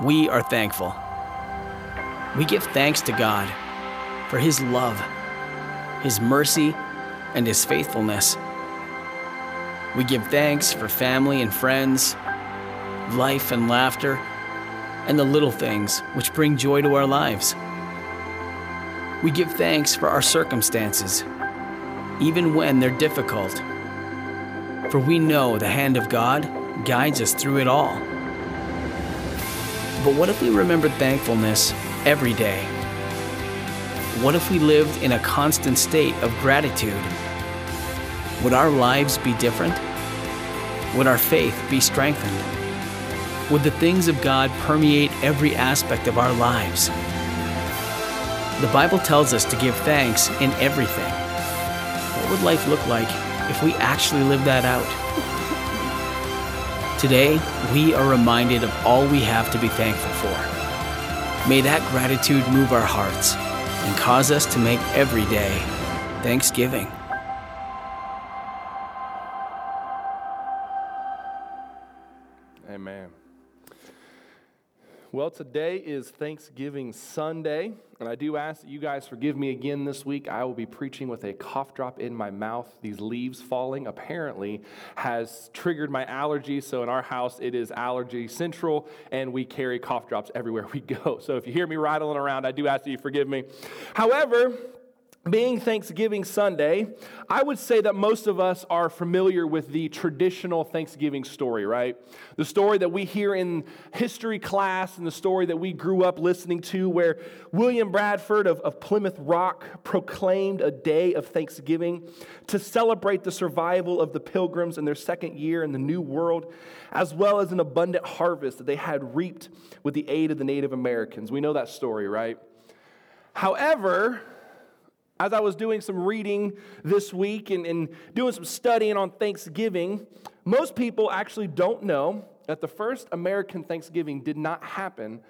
we are thankful. We give thanks to God for His love, His mercy, and His faithfulness. We give thanks for family and friends, life and laughter, and the little things which bring joy to our lives. We give thanks for our circumstances, even when they're difficult, for we know the hand of God guides us through it all. But what if we remembered thankfulness every day? What if we lived in a constant state of gratitude? Would our lives be different? Would our faith be strengthened? Would the things of God permeate every aspect of our lives? The Bible tells us to give thanks in everything. What would life look like if we actually lived that out? Today, we are reminded of all we have to be thankful for. May that gratitude move our hearts and cause us to make every day Thanksgiving. Amen. Well, today is Thanksgiving Sunday, and I do ask that you guys forgive me again this week. I will be preaching with a cough drop in my mouth. These leaves falling apparently has triggered my allergy, so in our house it is allergy central, and we carry cough drops everywhere we go. So if you hear me rattling around, I do ask that you forgive me. However, being Thanksgiving Sunday, I would say that most of us are familiar with the traditional Thanksgiving story, right? The story that we hear in history class and the story that we grew up listening to, where William Bradford of, of Plymouth Rock proclaimed a day of Thanksgiving to celebrate the survival of the pilgrims in their second year in the New World, as well as an abundant harvest that they had reaped with the aid of the Native Americans. We know that story, right? However, as I was doing some reading this week and, and, doing some studying on Thanksgiving, most people actually don't know that the first American Thanksgiving did not happen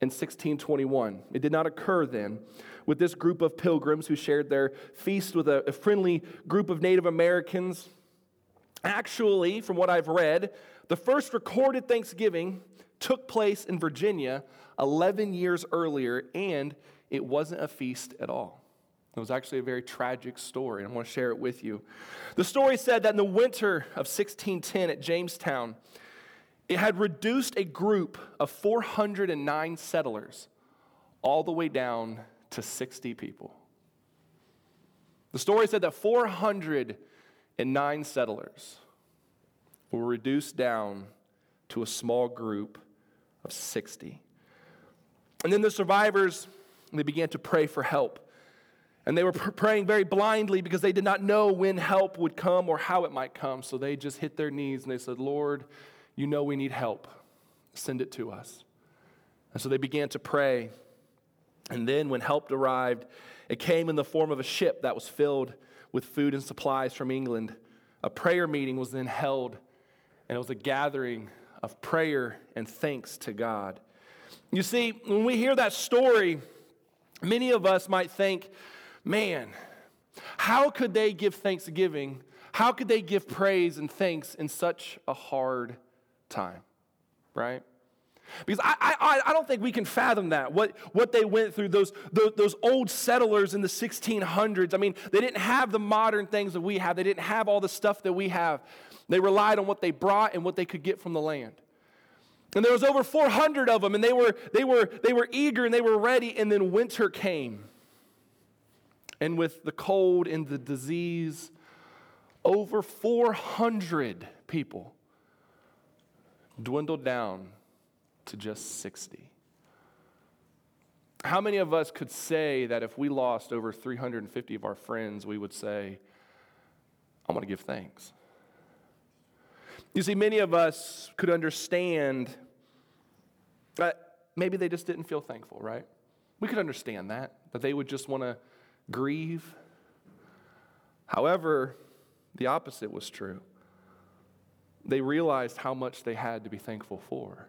in 1621. It did not occur then with this group of pilgrims who shared their feast with a, a friendly group of Native Americans. Actually, from what I've read, the first recorded Thanksgiving took place in Virginia 11 years earlier, and it wasn't a feast at all. It was actually a very tragic story, and I want to share it with you. The story said that in the winter of 1610 at Jamestown, it had reduced a group of 409 settlers all the way down to 60 people. The story said that 409 settlers were reduced down to a small group of 60. And then the survivors, they began to pray for help. And they were praying very blindly because they did not know when help would come or how it might come. So they just hit their knees and they said, Lord, you know we need help. Send it to us. And so they began to pray. And then when help arrived, it came in the form of a ship that was filled with food and supplies from England. A prayer meeting was then held, and it was a gathering of prayer and thanks to God. You see, when we hear that story, many of us might think, man, how could they give thanksgiving? How could they give praise and thanks in such a hard time? Right? Because I, I, I don't think we can fathom that, what, what they went through, those, those, those, old settlers in the 1600s. I mean, they didn't have the modern things that we have, they didn't have all the stuff that we have. They relied on what they brought and what they could get from the land. And there was over 400 of them, and they were, they were, they were eager and they were ready, and then winter came. And with the cold and the disease, over 400 people dwindled down to just 60. How many of us could say that if we lost over 350 of our friends, we would say, I want to give thanks? You see, many of us could understand that maybe they just didn't feel thankful, right? We could understand that, that they would just want to grieve. However, the opposite was true. They realized how much they had to be thankful for.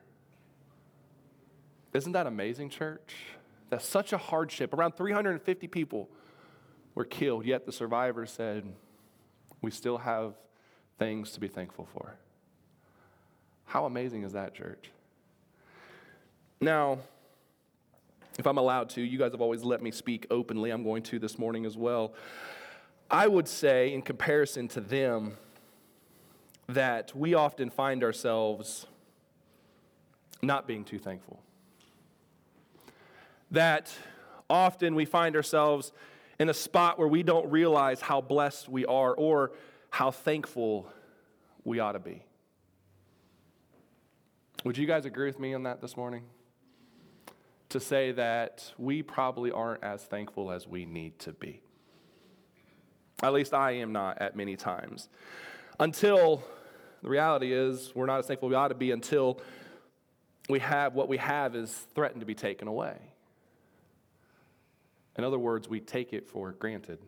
Isn't that amazing, church? That's such a hardship. Around 350 people were killed, yet the survivors said, We still have things to be thankful for. How amazing is that, church? Now, if I'm allowed to, you guys have always let me speak openly. I'm going to this morning as well. I would say, in comparison to them, that we often find ourselves not being too thankful. That often we find ourselves in a spot where we don't realize how blessed we are or how thankful we ought to be. Would you guys agree with me on that this morning? To say that we probably aren't as thankful as we need to be. At least I am not at many times. Until the reality is, we're not as thankful we ought to be until we have what we have is threatened to be taken away. In other words, we take it for granted.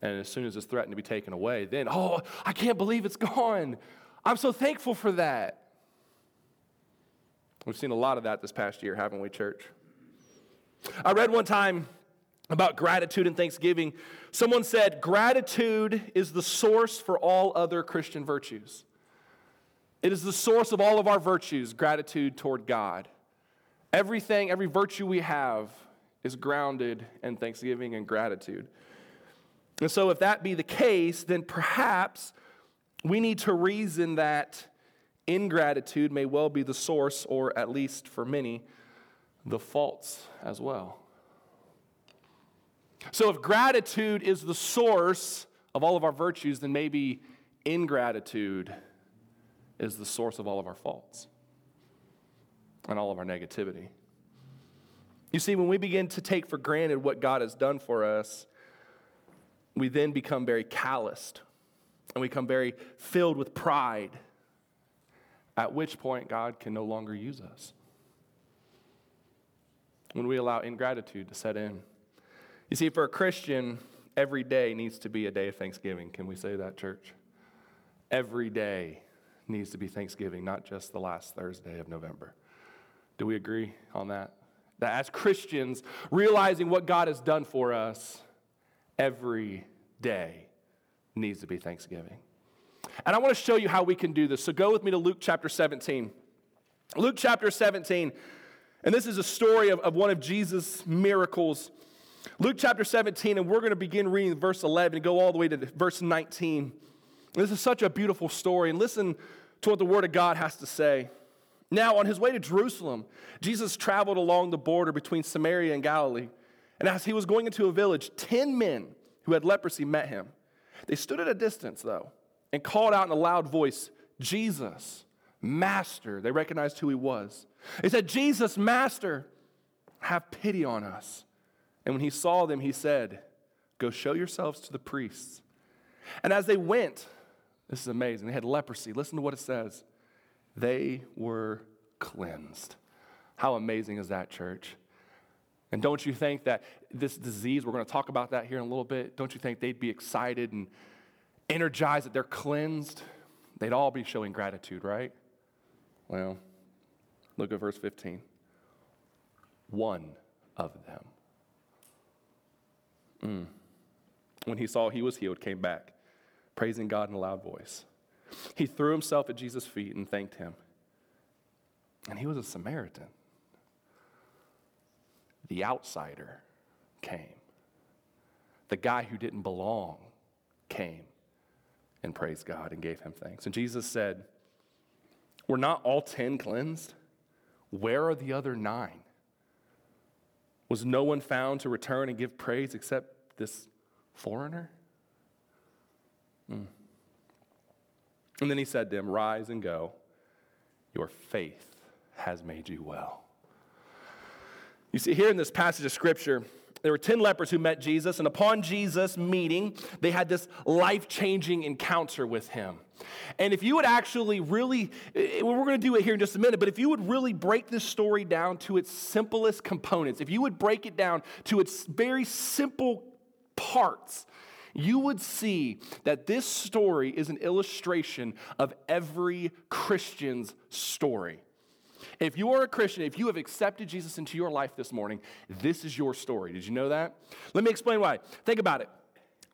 And as soon as it's threatened to be taken away, then, oh, I can't believe it's gone. I'm so thankful for that. We've seen a lot of that this past year, haven't we, church? I read one time about gratitude and thanksgiving. Someone said, Gratitude is the source for all other Christian virtues. It is the source of all of our virtues, gratitude toward God. Everything, every virtue we have is grounded in thanksgiving and gratitude. And so, if that be the case, then perhaps we need to reason that ingratitude may well be the source, or at least for many, the faults as well. So, if gratitude is the source of all of our virtues, then maybe ingratitude is the source of all of our faults and all of our negativity. You see, when we begin to take for granted what God has done for us, we then become very calloused and we become very filled with pride, at which point God can no longer use us. When we allow ingratitude to set in. You see, for a Christian, every day needs to be a day of thanksgiving. Can we say that, church? Every day needs to be Thanksgiving, not just the last Thursday of November. Do we agree on that? That as Christians, realizing what God has done for us every day needs to be Thanksgiving. And I want to show you how we can do this. So go with me to Luke chapter 17. Luke chapter 17, and this is a story of, of one of Jesus' miracles. Luke chapter 17, and we're going to begin reading verse 11 and go all the way to verse 19. This is such a beautiful story, and listen to what the Word of God has to say. Now, on his way to Jerusalem, Jesus traveled along the border between Samaria and Galilee. And as he was going into a village, 10 men who had leprosy met him. They stood at a distance, though, and called out in a loud voice, Jesus, Master. They recognized who he was. They said, Jesus, Master, have pity on us. And when he saw them, he said, Go show yourselves to the priests. And as they went, this is amazing, they had leprosy. Listen to what it says they were cleansed. How amazing is that, church? And don't you think that this disease, we're going to talk about that here in a little bit, don't you think they'd be excited and energized that they're cleansed? They'd all be showing gratitude, right? Well, look at verse 15. One of them. Mm. When he saw he was healed, came back, praising God in a loud voice. He threw himself at Jesus' feet and thanked him. And he was a Samaritan. The outsider came. The guy who didn't belong came and praised God and gave him thanks. And Jesus said, Were not all ten cleansed? Where are the other nine? Was no one found to return and give praise except this foreigner? Mm. And then he said to him, Rise and go. Your faith has made you well. You see, here in this passage of scripture, there were 10 lepers who met Jesus, and upon Jesus meeting, they had this life changing encounter with him. And if you would actually really, eh, we're going to do it here in just a minute, but if you would really break this story down to its simplest components, if you would break it down to its very simple parts, you would see that this story is an illustration of every Christian's story. If you are a Christian, if you have accepted Jesus into your life this morning, this is your story. Did you know that? Let me explain why. Think about it.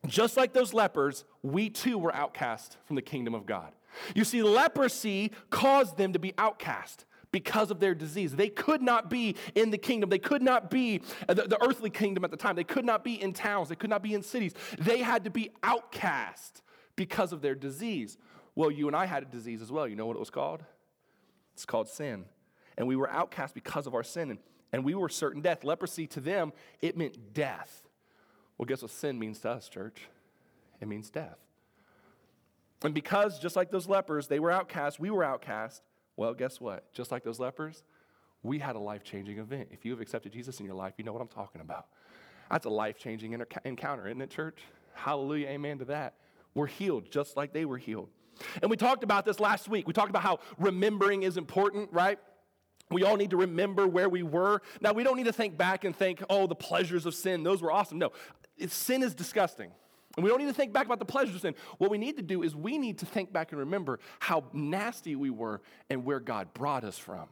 Just like those lepers, we too were outcast from the kingdom of God. You see, leprosy caused them to be outcast because of their disease. They could not be in the kingdom. They could not be uh, the, the earthly kingdom at the time. They could not be in towns. They could not be in cities. They had to be outcast because of their disease. Well, you and I had a disease as well. You know what it was called? It's called sin. And we were outcast because of our sin. And, and we were certain death. Leprosy to them, it meant death. Well, guess what sin means to us, church? It means death. And because, just like those lepers, they were outcast, we were outcast, well, guess what? Just like those lepers, we had a life changing event. If you have accepted Jesus in your life, you know what I'm talking about. That's a life changing encounter, isn't it, church? Hallelujah, amen to that. We're healed just like they were healed. And we talked about this last week. We talked about how remembering is important, right? We all need to remember where we were. Now, we don't need to think back and think, oh, the pleasures of sin, those were awesome. No, sin is disgusting. And we don't need to think back about the pleasures of sin. What we need to do is we need to think back and remember how nasty we were and where God brought us from.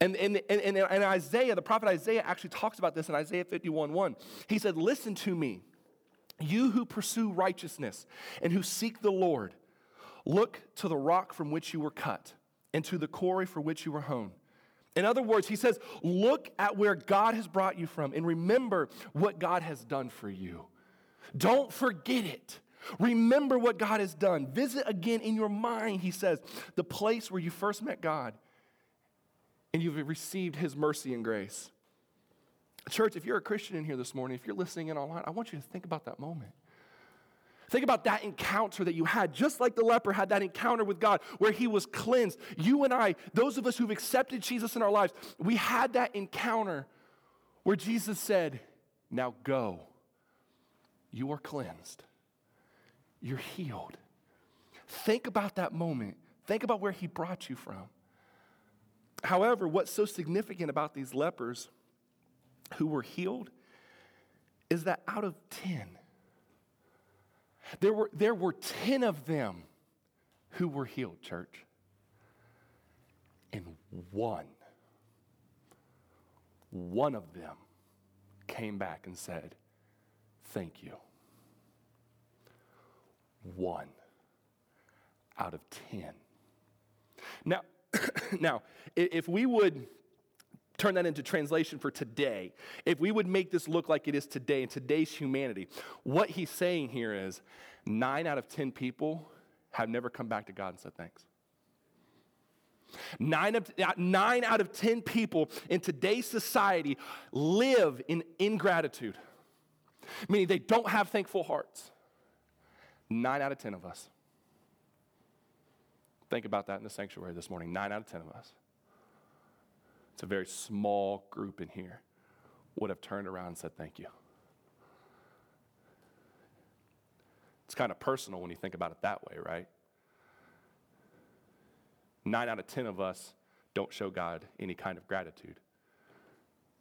And, and, and, and, Isaiah, the prophet Isaiah actually talks about this in Isaiah 51 1. He said, Listen to me, you who pursue righteousness and who seek the Lord. Look to the rock from which you were cut and to the quarry for which you were hewn. In other words, he says, Look at where God has brought you from and remember what God has done for you. Don't forget it. Remember what God has done. Visit again in your mind, he says, the place where you first met God and you've received his mercy and grace. Church, if you're a Christian in here this morning, if you're listening in online, I want you to think about that moment. Think about that encounter that you had, just like the leper had that encounter with God where he was cleansed. You and I, those of us who've accepted Jesus in our lives, we had that encounter where Jesus said, Now go you are cleansed. You're healed. Think about that moment. Think about where he brought you from. However, what's so significant about these lepers who were healed is that out of 10, there were, there were 10 of them who were healed, church. And one, one of them came back and said, Thank you one out of 10. Now, now, if we would turn that into translation for today, if we would make this look like it is today in today's humanity, what he's saying here is nine out of 10 people have never come back to God and said thanks. Nine, of, uh, nine out of 10 people in today's society live in ingratitude, meaning they don't have thankful hearts. Nine out of 10 of us. Think about that in the sanctuary this morning. Nine out of 10 of us. It's a very small group in here would have turned around and said, Thank you. It's kind of personal when you think about it that way, right? Nine out of 10 of us don't show God any kind of gratitude,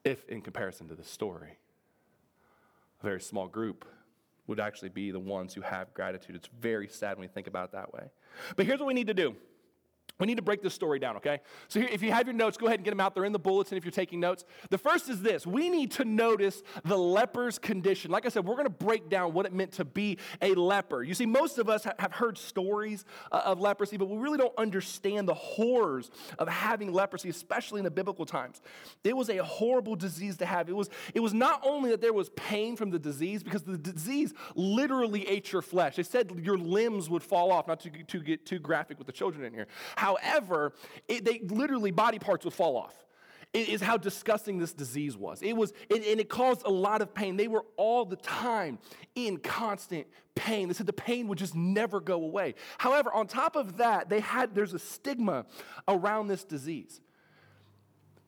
if in comparison to this story. A very small group would actually be the ones who have gratitude. It's very sad when you think about it that way. But here's what we need to do we need to break this story down, okay? So, here, if you have your notes, go ahead and get them out. They're in the bulletin if you're taking notes. The first is this we need to notice the leper's condition. Like I said, we're to break down what it meant to be a leper. You see, most of us have heard stories uh, of leprosy, but we really don't understand the horrors of having leprosy, especially in the biblical times. It was a horrible disease to have. It was, it was not only that there was pain from the disease, because the disease literally ate your flesh. They said your limbs would fall off, not to, to get too graphic with the children in here. However, it, they literally body parts would fall off. It is how disgusting this disease was. It was, it, and it caused a lot of pain. They were all the time in constant pain. They said the pain would just never go away. However, on top of that, they had there's a stigma around this disease.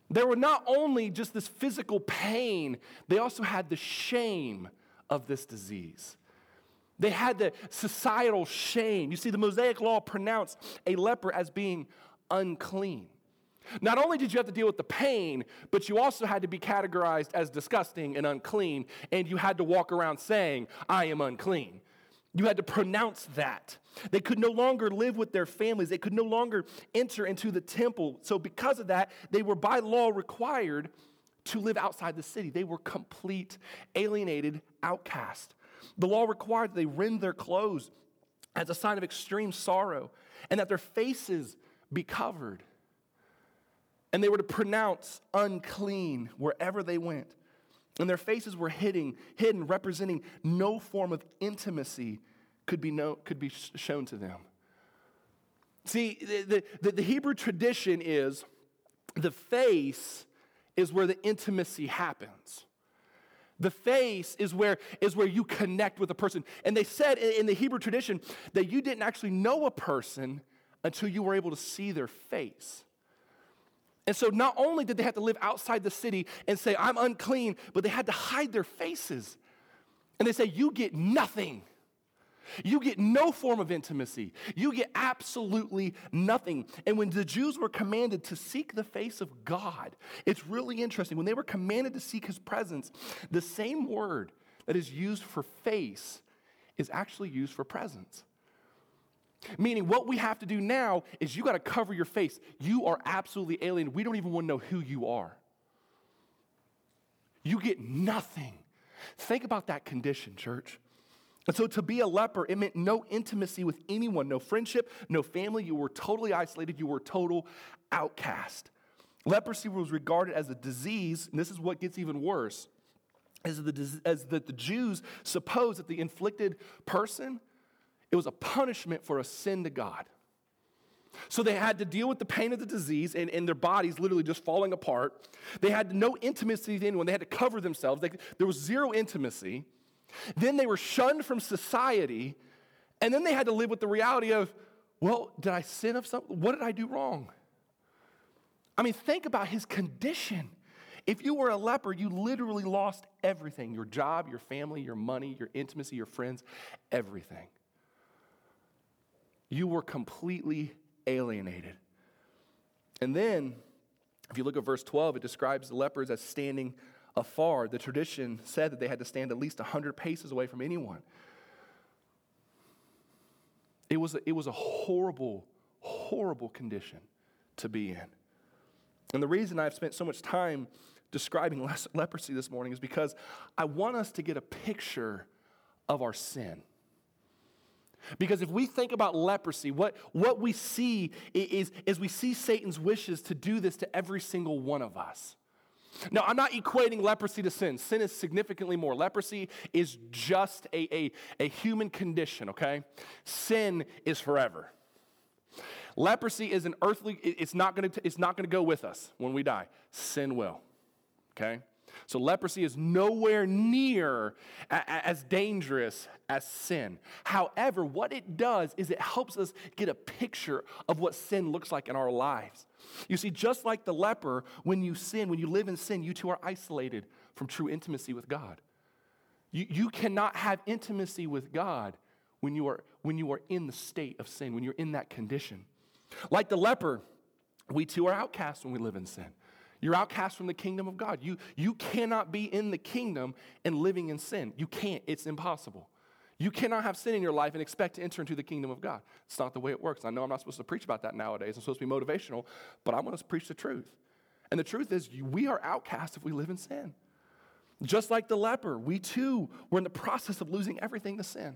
There were not only just this physical pain, they also had the shame of this disease. They had the societal shame. You see, the Mosaic law pronounced a leper as being unclean. Not only did you have to deal with the pain, but you also had to be categorized as disgusting and unclean, and you had to walk around saying, I am unclean. You had to pronounce that. They could no longer live with their families. They could no longer enter into the temple. So, because of that, they were by law required to live outside the city. They were complete, alienated outcast. The law required that they rend their clothes as a sign of extreme sorrow and that their faces be covered. and they were to pronounce unclean wherever they went. And their faces were hidden, hidden representing no form of intimacy could be, no, could be shown to them. See, the, the, the Hebrew tradition is the face is where the intimacy happens. The face is where, is where you connect with a person. And they said in the Hebrew tradition that you didn't actually know a person until you were able to see their face. And so not only did they have to live outside the city and say, I'm unclean, but they had to hide their faces. And they say, You get nothing. You get no form of intimacy. You get absolutely nothing. And when the Jews were commanded to seek the face of God, it's really interesting. When they were commanded to seek his presence, the same word that is used for face is actually used for presence. Meaning, what we have to do now is you got to cover your face. You are absolutely alien. We don't even want to know who you are. You get nothing. Think about that condition, church. And so to be a leper, it meant no intimacy with anyone, no friendship, no family. You were totally isolated. You were total outcast. Leprosy was regarded as a disease, and this is what gets even worse, as, the, as that the Jews supposed that the inflicted person, it was a punishment for a sin to God. So they had to deal with the pain of the disease and, and their bodies literally just falling apart. They had no intimacy with anyone. They had to cover themselves. They, there was zero intimacy. Then they were shunned from society, and then they had to live with the reality of, well, did I sin of something? What did I do wrong? I mean, think about his condition. If you were a leper, you literally lost everything your job, your family, your money, your intimacy, your friends, everything. You were completely alienated. And then, if you look at verse 12, it describes the lepers as standing afar. The tradition said that they had to stand at least 100 paces away from anyone. It was a, it was a horrible, horrible condition to be in. And the reason I've spent so much time describing leprosy this morning is because I want us to get a picture of our sin. Because if we think about leprosy, what, what we see is, is we see Satan's wishes to do this to every single one of us. Now, I'm not equating leprosy to sin. Sin is significantly more. Leprosy is just a, a, a human condition, okay? Sin is forever. Leprosy is an earthly, it's not gonna, it's not gonna go with us when we die. Sin will, okay? So leprosy is nowhere near as dangerous as sin. However, what it does is it helps us get a picture of what sin looks like in our lives. You see, just like the leper, when you sin, when you live in sin, you too are isolated from true intimacy with God. You, you cannot have intimacy with God when you, are, when you are in the state of sin, when you're in that condition. Like the leper, we too are outcasts when we live in sin. You're outcast from the kingdom of God. You, you cannot be in the kingdom and living in sin. You can't, it's impossible. You cannot have sin in your life and expect to enter into the kingdom of God. It's not the way it works. I know I'm not supposed to preach about that nowadays. I'm supposed to be motivational, but I'm going to preach the truth. And the truth is, we are outcast if we live in sin. Just like the leper, we too were in the process of losing everything to sin.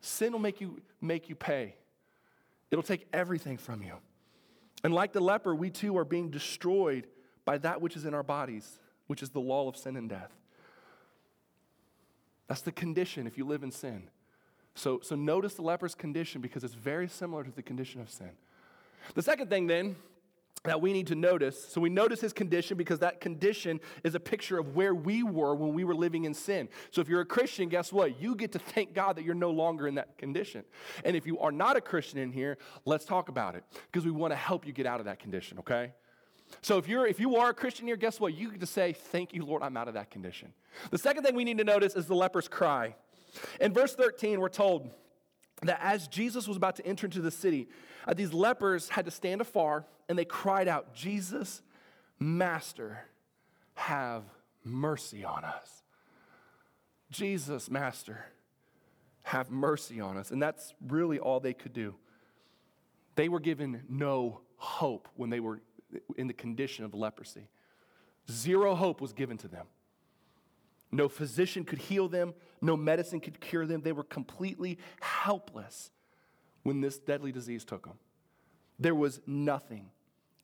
Sin will make you, make you pay, it'll take everything from you. And like the leper, we too are being destroyed by that which is in our bodies, which is the law of sin and death. That's the condition if you live in sin. So, so notice the leper's condition because it's very similar to the condition of sin. The second thing, then, that we need to notice so we notice his condition because that condition is a picture of where we were when we were living in sin. So if you're a Christian, guess what? You get to thank God that you're no longer in that condition. And if you are not a Christian in here, let's talk about it because we want to help you get out of that condition, okay? So if you're if you are a Christian here, guess what? You get to say, "Thank you, Lord, I'm out of that condition." The second thing we need to notice is the leper's cry. In verse 13, we're told that as Jesus was about to enter into the city, uh, these lepers had to stand afar and they cried out, "Jesus, Master, have mercy on us." Jesus, Master, have mercy on us. And that's really all they could do. They were given no hope when they were in the condition of leprosy. Zero hope was given to them. No physician could heal them, no medicine could cure them. They were completely helpless when this deadly disease took them. There was nothing.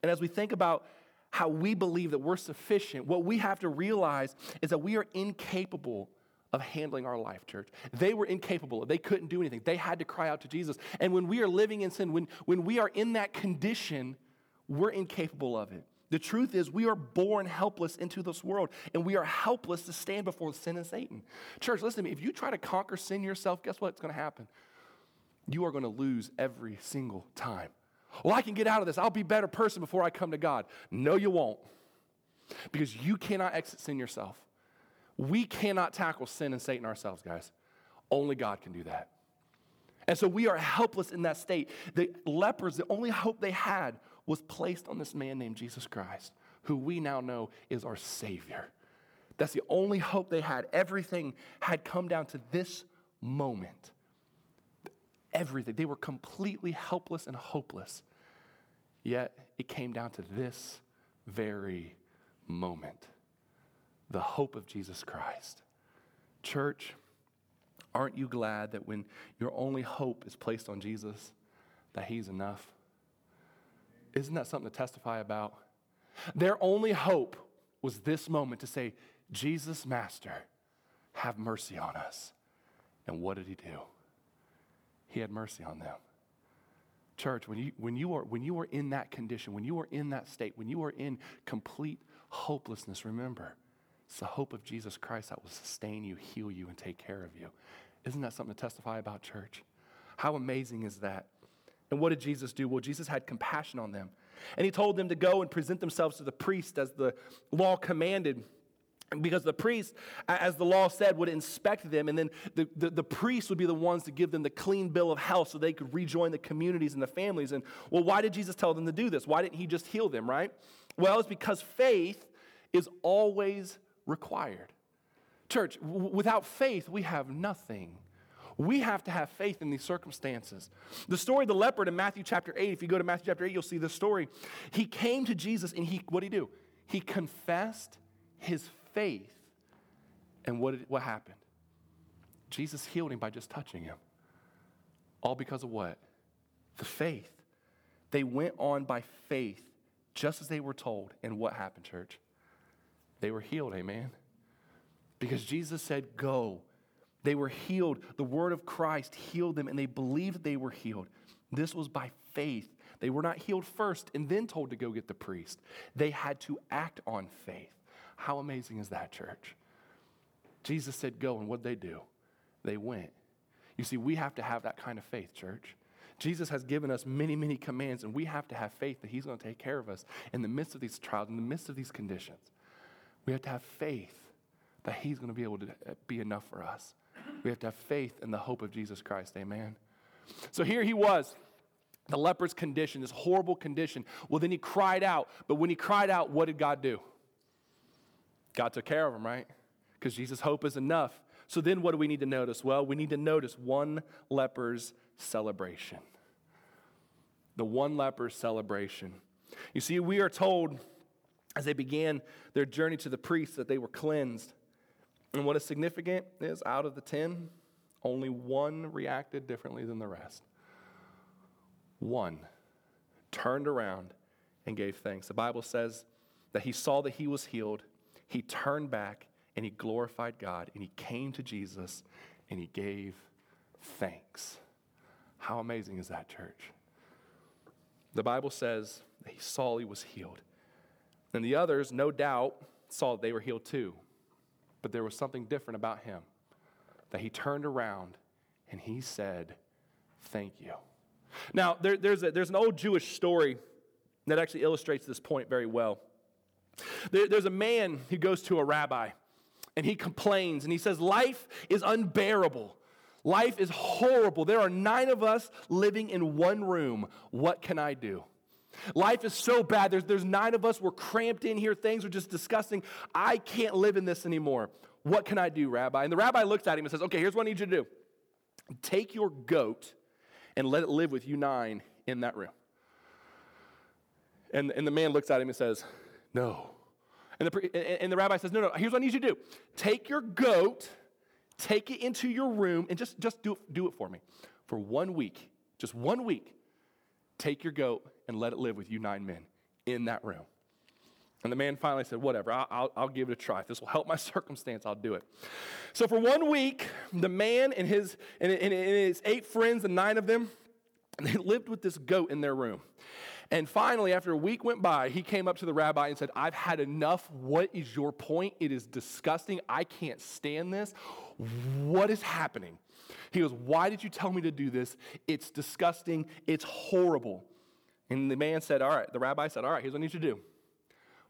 And as we think about how we believe that we're sufficient, what we have to realize is that we are incapable of handling our life, church. They were incapable. They couldn't do anything. They had to cry out to Jesus. And when we are living in sin, when, when we are in that condition, we're incapable of it. The truth is, we are born helpless into this world, and we are helpless to stand before sin and Satan. Church, listen to me. If you try to conquer sin yourself, guess what's going to happen? You are going to lose every single time. Well, I can get out of this. I'll be a better person before I come to God. No, you won't. Because you cannot exit sin yourself. We cannot tackle sin and Satan ourselves, guys. Only God can do that. And so we are helpless in that state. The lepers, the only hope they had was placed on this man named Jesus Christ, who we now know is our Savior. That's the only hope they had. Everything had come down to this moment. Everything. They were completely helpless and hopeless. Yet it came down to this very moment the hope of Jesus Christ. Church, aren't you glad that when your only hope is placed on Jesus, that He's enough? Isn't that something to testify about? Their only hope was this moment to say, Jesus, Master, have mercy on us. And what did He do? He had mercy on them. Church, when you, when, you are, when you are in that condition, when you are in that state, when you are in complete hopelessness, remember, it's the hope of Jesus Christ that will sustain you, heal you, and take care of you. Isn't that something to testify about, church? How amazing is that? And what did Jesus do? Well, Jesus had compassion on them. And he told them to go and present themselves to the priest as the law commanded. Because the priest, as the law said, would inspect them, and then the, the, the priests would be the ones to give them the clean bill of health so they could rejoin the communities and the families. And well, why did Jesus tell them to do this? Why didn't he just heal them, right? Well, it's because faith is always required. Church, w- without faith, we have nothing. We have to have faith in these circumstances. The story of the leper in Matthew chapter 8, if you go to Matthew chapter 8, you'll see this story. He came to Jesus and he, what did he do? He confessed his faith. And what, what happened? Jesus healed him by just touching him. All because of what? The faith. They went on by faith, just as they were told. And what happened, church? They were healed, amen? Because Jesus said, Go. They were healed. The word of Christ healed them, and they believed they were healed. This was by faith. They were not healed first and then told to go get the priest. They had to act on faith. How amazing is that, church? Jesus said, Go, and what'd they do? They went. You see, we have to have that kind of faith, church. Jesus has given us many, many commands, and we have to have faith that He's going to take care of us in the midst of these trials, in the midst of these conditions. We have to have faith that He's going to be able to uh, be enough for us. We have to have faith in the hope of Jesus Christ. Amen. So here he was, the leper's condition, this horrible condition. Well, then he cried out. But when he cried out, what did God do? God took care of him, right? Because Jesus' hope is enough. So then what do we need to notice? Well, we need to notice one leper's celebration. The one leper's celebration. You see, we are told as they began their journey to the priest that they were cleansed. And what is significant is out of the 10, only one reacted differently than the rest. One turned around and gave thanks. The Bible says that he saw that he was healed, he turned back and he glorified God and he came to Jesus and he gave thanks. How amazing is that, church? The Bible says that he saw he was healed. And the others, no doubt, saw that they were healed too. But there was something different about him that he turned around and he said, Thank you. Now, there, there's, a, there's an old Jewish story that actually illustrates this point very well. There, there's a man who goes to a rabbi and he complains and he says, Life is unbearable. Life is horrible. There are nine of us living in one room. What can I do? Life is so bad. There's, there's nine of us. We're cramped in here. Things are just disgusting. I can't live in this anymore. What can I do, Rabbi? And the rabbi looks at him and says, Okay, here's what I need you to do take your goat and let it live with you nine in that room. And, and the man looks at him and says, No. And the, and the rabbi says, No, no, here's what I need you to do take your goat, take it into your room, and just, just do, it, do it for me. For one week, just one week, take your goat and let it live with you nine men. in that room. And the man finally said, Whatever, I'll, I'll, give it a try. If this will help my circumstance, I'll do it. So for one week, the man and his, and, his eight friends, and nine of them, they lived with this goat in their room. And finally, after a week went by, he came up to the rabbi and said, I've had enough. What is your point? It is disgusting. I can't stand this. What is happening? He goes, Why did you tell me to do this? It's disgusting. It's horrible. And the man said, All right, the rabbi said, All right, here's what I need you to do.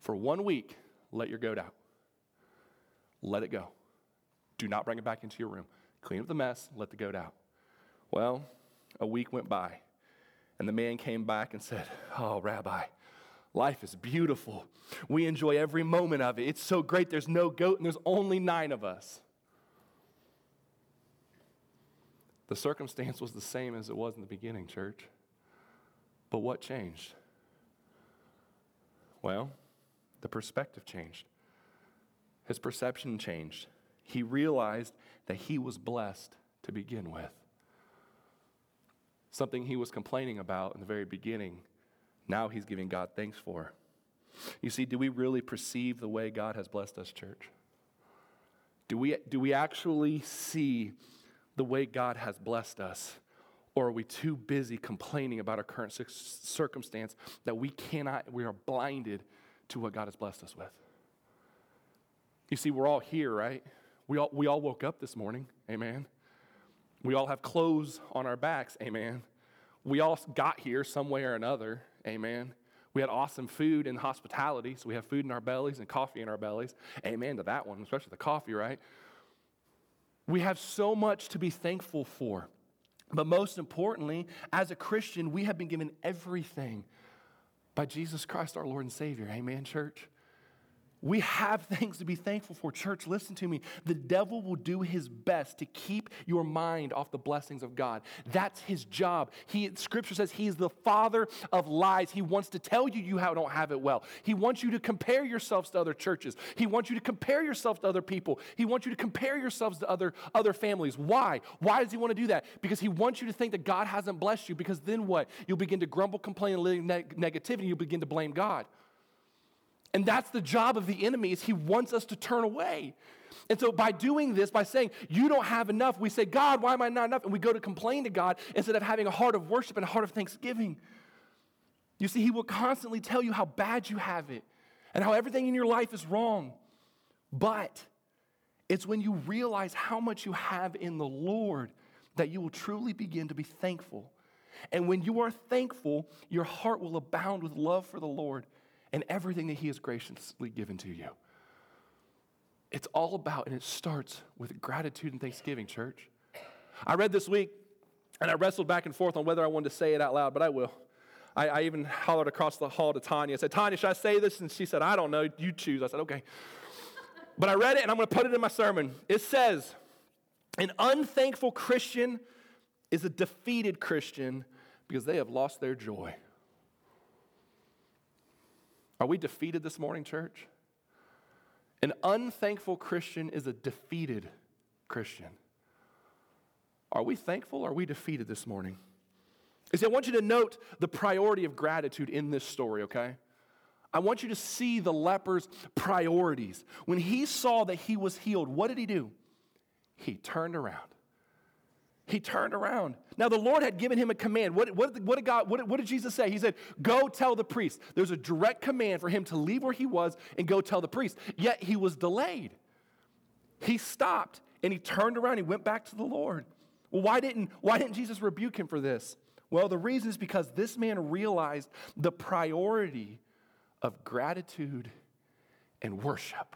For one week, let your goat out. Let it go. Do not bring it back into your room. Clean up the mess, let the goat out. Well, a week went by, and the man came back and said, Oh, Rabbi, life is beautiful. We enjoy every moment of it. It's so great. There's no goat, and there's only nine of us. The circumstance was the same as it was in the beginning, church. But what changed? Well, the perspective changed. His perception changed. He realized that he was blessed to begin with. Something he was complaining about in the very beginning, now he's giving God thanks for. You see, do we really perceive the way God has blessed us, church? Do we, do we actually see the way God has blessed us? Or are we too busy complaining about our current circumstance that we cannot, we are blinded to what God has blessed us with? You see, we're all here, right? We all, we all woke up this morning, amen. We all have clothes on our backs, amen. We all got here some way or another, amen. We had awesome food and hospitality, so we have food in our bellies and coffee in our bellies. Amen to that one, especially the coffee, right? We have so much to be thankful for. But most importantly, as a Christian, we have been given everything by Jesus Christ, our Lord and Savior. Amen, church? We have things to be thankful for. Church, listen to me. The devil will do his best to keep your mind off the blessings of God. That's his job. He, scripture says he is the father of lies. He wants to tell you you don't have it well. He wants you to compare yourselves to other churches. He wants you to compare yourself to other people. He wants you to compare yourselves to other, other families. Why? Why does he want to do that? Because he wants you to think that God hasn't blessed you. Because then what? You'll begin to grumble, complain, and live negativity. You'll begin to blame God. And that's the job of the enemy is he wants us to turn away. And so by doing this, by saying, you don't have enough, we say, God, why am I not enough? And we go to complain to God instead of having a heart of worship and a heart of thanksgiving. You see, he will constantly tell you how bad you have it and how everything in your life is wrong. But it's when you realize how much you have in the Lord that you will truly begin to be thankful. And when you are thankful, your heart will abound with love for the Lord and everything that He has graciously given to you. It's all about, and it starts with gratitude and thanksgiving, church. I read this week, and I wrestled back and forth on whether I wanted to say it out loud, but I will. I, I even hollered across the hall to Tanya. I said, Tanya, should I say this? And she said, I don't know. You choose. I said, okay. But I read it, and I'm going to put it in my sermon. It says, An unthankful Christian is a defeated Christian because they have lost their joy. Are we defeated this morning, church? An unthankful Christian is a defeated Christian. Are we thankful or are we defeated this morning? You see, I want you to note the priority of gratitude in this story, okay? I want you to see the leper's priorities. When he saw that he was healed, what did he do? He turned around he turned around. Now, the Lord had given him a command. What, what, what, did, God, what, what did Jesus say? He said, Go tell the priest. There's a direct command for him to leave where he was and go tell the priest. Yet he was delayed. He stopped and he turned around. He went back to the Lord. Well, why didn't, why didn't Jesus rebuke him for this? Well, the reason is because this man realized the priority of gratitude and worship.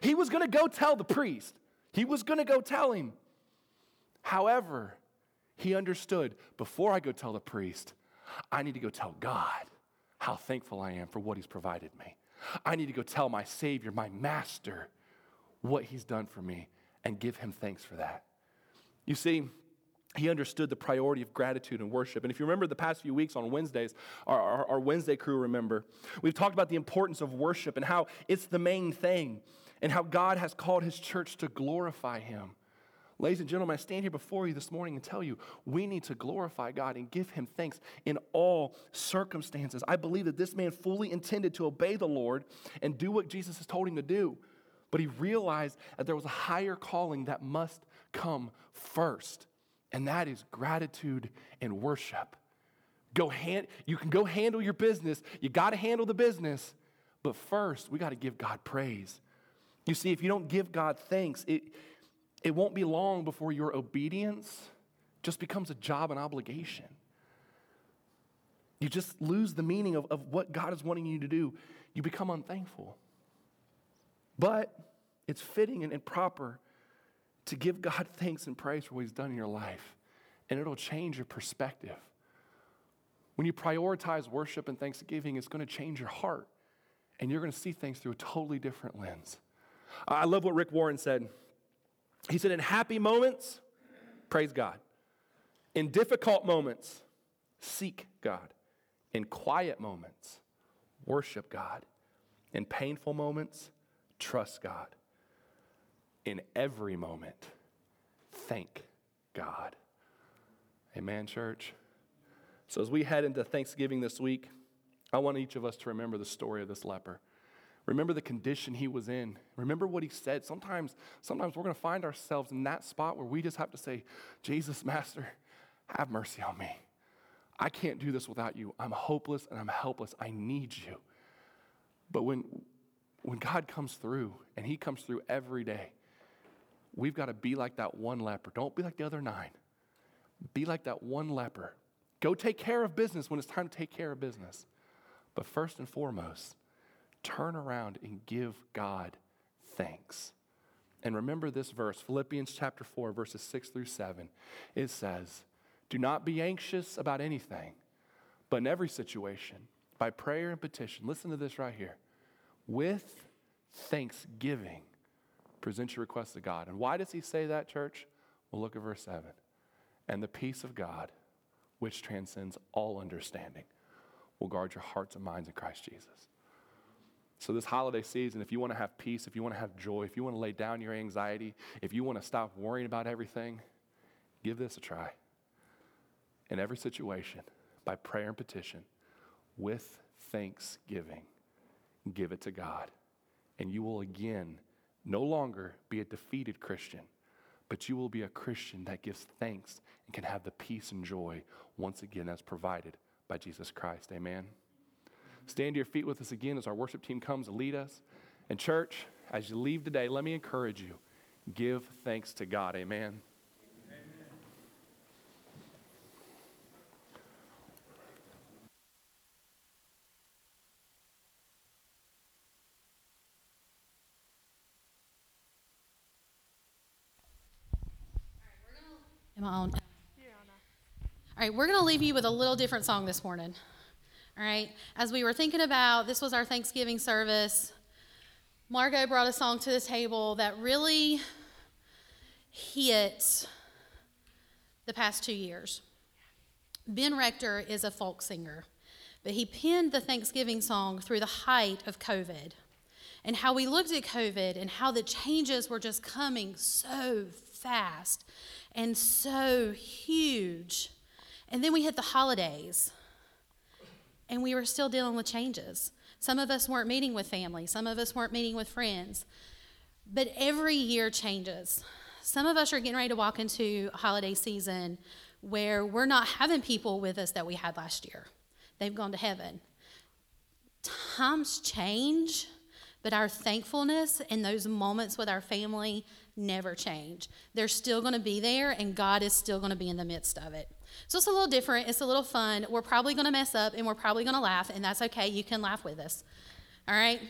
He was going to go tell the priest, he was going to go tell him. However, he understood before I go tell the priest, I need to go tell God how thankful I am for what he's provided me. I need to go tell my Savior, my Master, what he's done for me and give him thanks for that. You see, he understood the priority of gratitude and worship. And if you remember the past few weeks on Wednesdays, our, our, our, Wednesday crew remember, we've talked about the importance of worship and how it's the main thing and how God has called his church to glorify him. Ladies and gentlemen, I stand here before you this morning and tell you we need to glorify God and give Him thanks in all circumstances. I believe that this man fully intended to obey the Lord and do what Jesus has told him to do, but he realized that there was a higher calling that must come first, and that is gratitude and worship. Go hand, you can go handle your business, you got to handle the business, but first we got to give God praise. You see, if you don't give God thanks, it it won't be long before your obedience just becomes a job and obligation. You just lose the meaning of, of what God is wanting you to do. You become unthankful. But it's fitting and, and proper to give God thanks and praise for what He's done in your life, and it'll change your perspective. When you prioritize worship and thanksgiving, it's going to change your heart, and you're going to see things through a totally different lens. I love what Rick Warren said. He said, In happy moments, praise God. In difficult moments, seek God. In quiet moments, worship God. In painful moments, trust God. In every moment, thank God. Amen, church. So, as we head into Thanksgiving this week, I want each of us to remember the story of this leper. Remember the condition he was in. Remember what he said. Sometimes, sometimes we're going to find ourselves in that spot where we just have to say, Jesus, Master, have mercy on me. I can't do this without you. I'm hopeless and I'm helpless. I need you. But when, when God comes through, and he comes through every day, we've got to be like that one leper. Don't be like the other nine. Be like that one leper. Go take care of business when it's time to take care of business. But first and foremost, turn around and give God thanks. And remember this verse, Philippians chapter 4, verses 6 through 7. It says, Do not be anxious about anything, but in every situation, by prayer and petition, listen to this right here, with thanksgiving, present your requests to God. And why does he say that, church? Well, look at verse 7. And the peace of God, which transcends all understanding, will guard your hearts and minds in Christ Jesus. So, this holiday season, if you want to have peace, if you want to have joy, if you want to lay down your anxiety, if you want to stop worrying about everything, give this a try. In every situation, by prayer and petition, with thanksgiving, give it to God. And you will again no longer be a defeated Christian, but you will be a Christian that gives thanks and can have the peace and joy once again as provided by Jesus Christ. Amen. Stand to your feet with us again as our worship team comes to lead us. And, church, as you leave today, let me encourage you give thanks to God. Amen. Am I on? All right, we're going to leave you with a little different song this morning. All right, as we were thinking about this was our Thanksgiving service, Margot brought a song to the table that really hit the past two years. Ben Rector is a folk singer, but he penned the Thanksgiving song through the height of COVID and how we looked at COVID and how the changes were just coming so fast and so huge. And then we hit the holidays and we were still dealing with changes. Some of us weren't meeting with family, some of us weren't meeting with friends. But every year changes. Some of us are getting ready to walk into holiday season where we're not having people with us that we had last year. They've gone to heaven. Times change, but our thankfulness in those moments with our family never change. They're still going to be there, and God is still going to be in the midst of it. So it's a little different. It's a little fun. We're probably going to mess up and we're probably going to laugh, and that's okay. You can laugh with us. All right?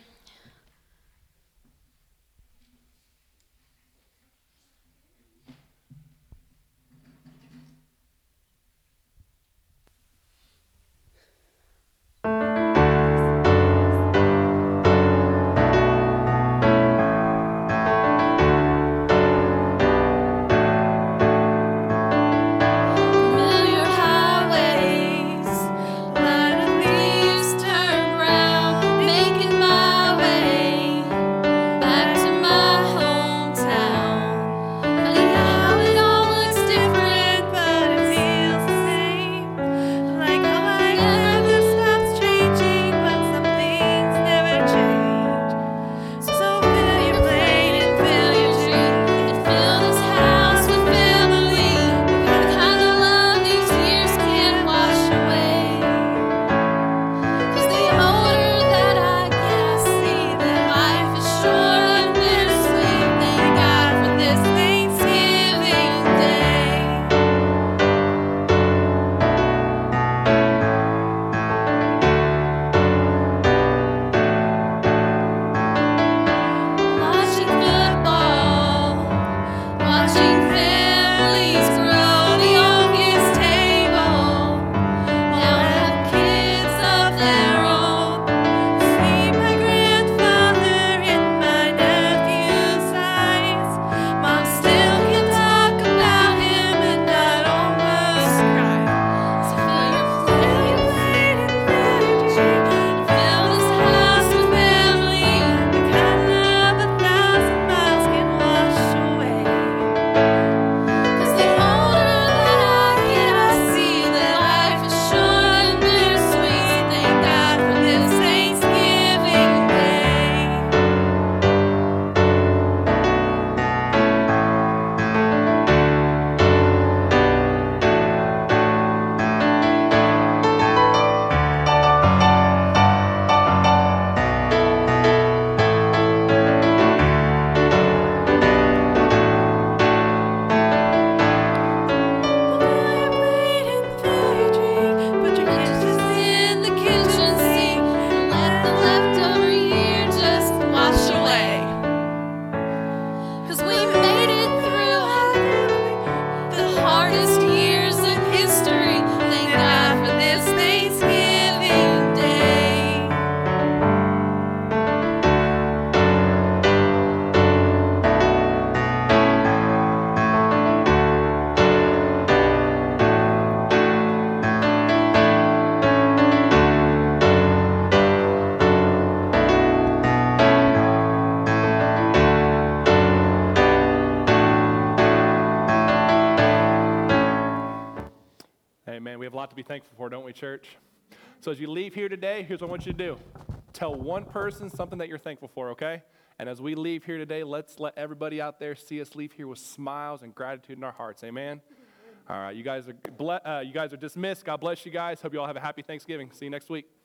To be thankful for, don't we, church? So as you leave here today, here's what I want you to do tell one person something that you're thankful for, okay? And as we leave here today, let's let everybody out there see us leave here with smiles and gratitude in our hearts. Amen? All right, you guys are, ble- uh, you guys are dismissed. God bless you guys. Hope you all have a happy Thanksgiving. See you next week.